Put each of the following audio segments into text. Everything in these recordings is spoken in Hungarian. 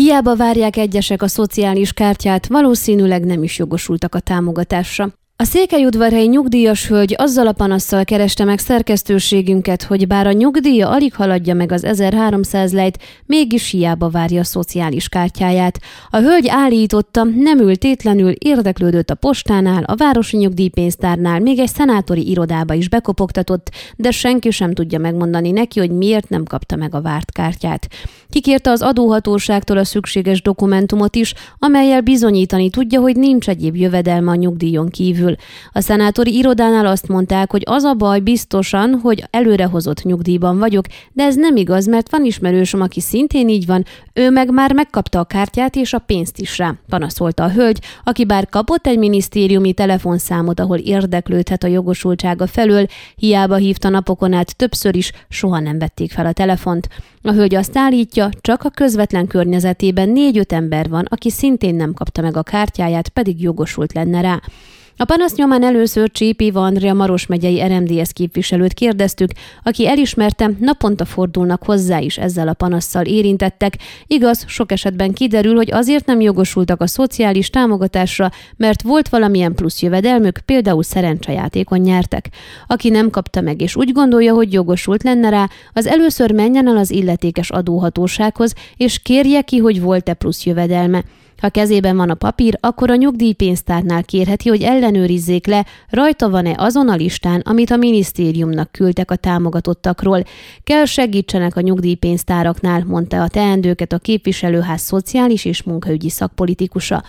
Hiába várják egyesek a szociális kártyát, valószínűleg nem is jogosultak a támogatásra. A székelyudvarhelyi nyugdíjas hölgy azzal a panasszal kereste meg szerkesztőségünket, hogy bár a nyugdíja alig haladja meg az 1300 lejt, mégis hiába várja a szociális kártyáját. A hölgy állította, nem ültétlenül érdeklődött a postánál, a városi nyugdíjpénztárnál, még egy szenátori irodába is bekopogtatott, de senki sem tudja megmondani neki, hogy miért nem kapta meg a várt kártyát. Kikérte az adóhatóságtól a szükséges dokumentumot is, amelyel bizonyítani tudja, hogy nincs egyéb jövedelme a nyugdíjon kívül kerül. A szenátori irodánál azt mondták, hogy az a baj biztosan, hogy előrehozott nyugdíjban vagyok, de ez nem igaz, mert van ismerősöm, aki szintén így van, ő meg már megkapta a kártyát és a pénzt is rá, panaszolta a hölgy, aki bár kapott egy minisztériumi telefonszámot, ahol érdeklődhet a jogosultsága felől, hiába hívta napokon át többször is, soha nem vették fel a telefont. A hölgy azt állítja, csak a közvetlen környezetében négy-öt ember van, aki szintén nem kapta meg a kártyáját, pedig jogosult lenne rá. A panasz nyomán először Csípi Andrea Maros megyei RMDS képviselőt kérdeztük, aki elismerte, naponta fordulnak hozzá is ezzel a panasszal érintettek. Igaz, sok esetben kiderül, hogy azért nem jogosultak a szociális támogatásra, mert volt valamilyen plusz jövedelmük, például szerencsejátékon nyertek. Aki nem kapta meg és úgy gondolja, hogy jogosult lenne rá, az először menjen el az illetékes adóhatósághoz, és kérje ki, hogy volt-e plusz jövedelme. Ha kezében van a papír, akkor a nyugdíjpénztárnál kérheti, hogy ellenőrizzék le, rajta van-e azon a listán, amit a minisztériumnak küldtek a támogatottakról. Kell segítsenek a nyugdíjpénztáraknál, mondta a teendőket a képviselőház szociális és munkaügyi szakpolitikusa.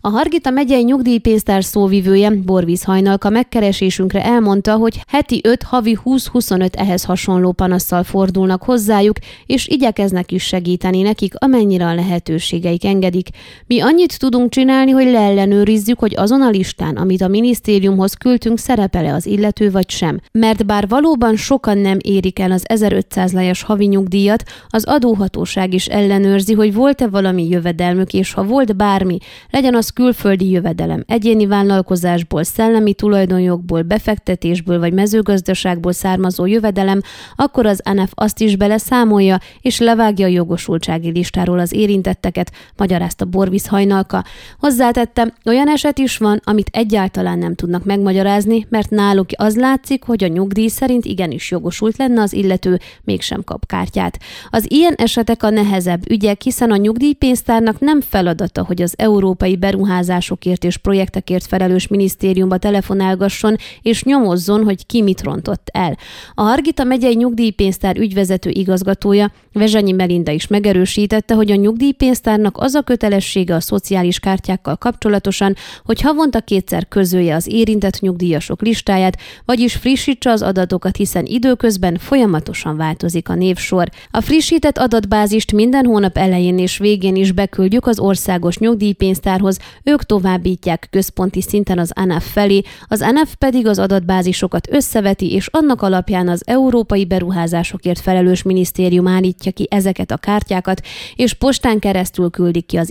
A Hargita megyei nyugdíjpénztár szóvivője, Borvíz Hajnalka megkeresésünkre elmondta, hogy heti 5 havi 20-25 ehhez hasonló panasszal fordulnak hozzájuk, és igyekeznek is segíteni nekik, amennyire a lehetőségeik engedik. Mi annyit tudunk csinálni, hogy leellenőrizzük, hogy azon a listán, amit a minisztériumhoz küldtünk, szerepele az illető vagy sem. Mert bár valóban sokan nem érik el az 1500 lejes havi nyugdíjat, az adóhatóság is ellenőrzi, hogy volt-e valami jövedelmük, és ha volt bármi, legyen az külföldi jövedelem, egyéni vállalkozásból, szellemi tulajdonjogból, befektetésből vagy mezőgazdaságból származó jövedelem, akkor az NF azt is beleszámolja, és levágja a jogosultsági listáról az érintetteket, magyarázta Borvisz hajnalka. Hozzátette, olyan eset is van, amit egyáltalán nem tudnak megmagyarázni, mert náluk az látszik, hogy a nyugdíj szerint igenis jogosult lenne az illető, mégsem kap kártyát. Az ilyen esetek a nehezebb ügyek, hiszen a nyugdíjpénztárnak nem feladata, hogy az európai beruházások beruházásokért és projektekért felelős minisztériumba telefonálgasson és nyomozzon, hogy ki mit rontott el. A Hargita megyei nyugdíjpénztár ügyvezető igazgatója Vezsenyi Melinda is megerősítette, hogy a nyugdíjpénztárnak az a kötelessége a szociális kártyákkal kapcsolatosan, hogy havonta kétszer közölje az érintett nyugdíjasok listáját, vagyis frissítse az adatokat, hiszen időközben folyamatosan változik a névsor. A frissített adatbázist minden hónap elején és végén is beküldjük az országos nyugdíjpénztárhoz, ők továbbítják központi szinten az ANF felé, az ANF pedig az adatbázisokat összeveti, és annak alapján az Európai Beruházásokért felelős minisztérium állítja ki ezeket a kártyákat, és postán keresztül küldik ki az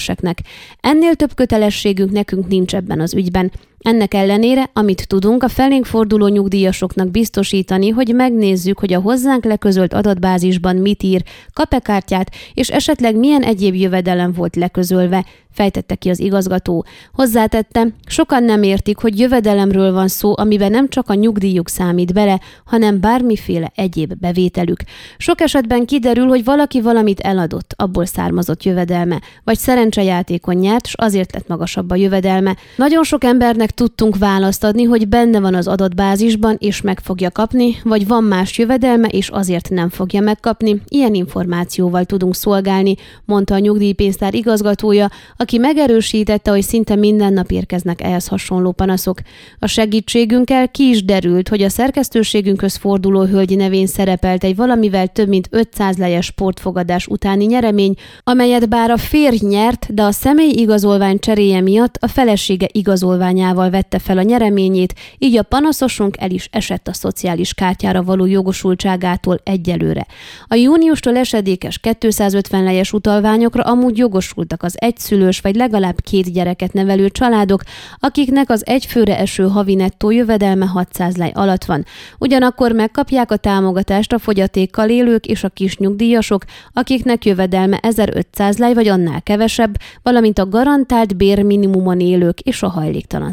illetékeseknek. Ennél több kötelességünk nekünk nincs ebben az ügyben. Ennek ellenére, amit tudunk, a felénk forduló nyugdíjasoknak biztosítani, hogy megnézzük, hogy a hozzánk leközölt adatbázisban mit ír, kap-e kártyát, és esetleg milyen egyéb jövedelem volt leközölve, fejtette ki az igazgató. Hozzátette, sokan nem értik, hogy jövedelemről van szó, amiben nem csak a nyugdíjuk számít bele, hanem bármiféle egyéb bevételük. Sok esetben kiderül, hogy valaki valamit eladott, abból származott jövedelme, vagy szerencsejátékon nyert, s azért lett magasabb a jövedelme. Nagyon sok embernek meg tudtunk választ adni, hogy benne van az adatbázisban, és meg fogja kapni, vagy van más jövedelme, és azért nem fogja megkapni. Ilyen információval tudunk szolgálni, mondta a nyugdíjpénztár igazgatója, aki megerősítette, hogy szinte minden nap érkeznek ehhez hasonló panaszok. A segítségünkkel ki is derült, hogy a szerkesztőségünkhöz forduló hölgy nevén szerepelt egy valamivel több mint 500 lejes sportfogadás utáni nyeremény, amelyet bár a férj nyert, de a személy igazolvány cseréje miatt a felesége igazolványával kártyával vette fel a nyereményét, így a panaszosunk el is esett a szociális kártyára való jogosultságától egyelőre. A júniustól esedékes 250 lejes utalványokra amúgy jogosultak az egyszülős vagy legalább két gyereket nevelő családok, akiknek az egyfőre eső havi nettó jövedelme 600 lej alatt van. Ugyanakkor megkapják a támogatást a fogyatékkal élők és a kis nyugdíjasok, akiknek jövedelme 1500 lej vagy annál kevesebb, valamint a garantált bérminimumon élők és a hajléktalan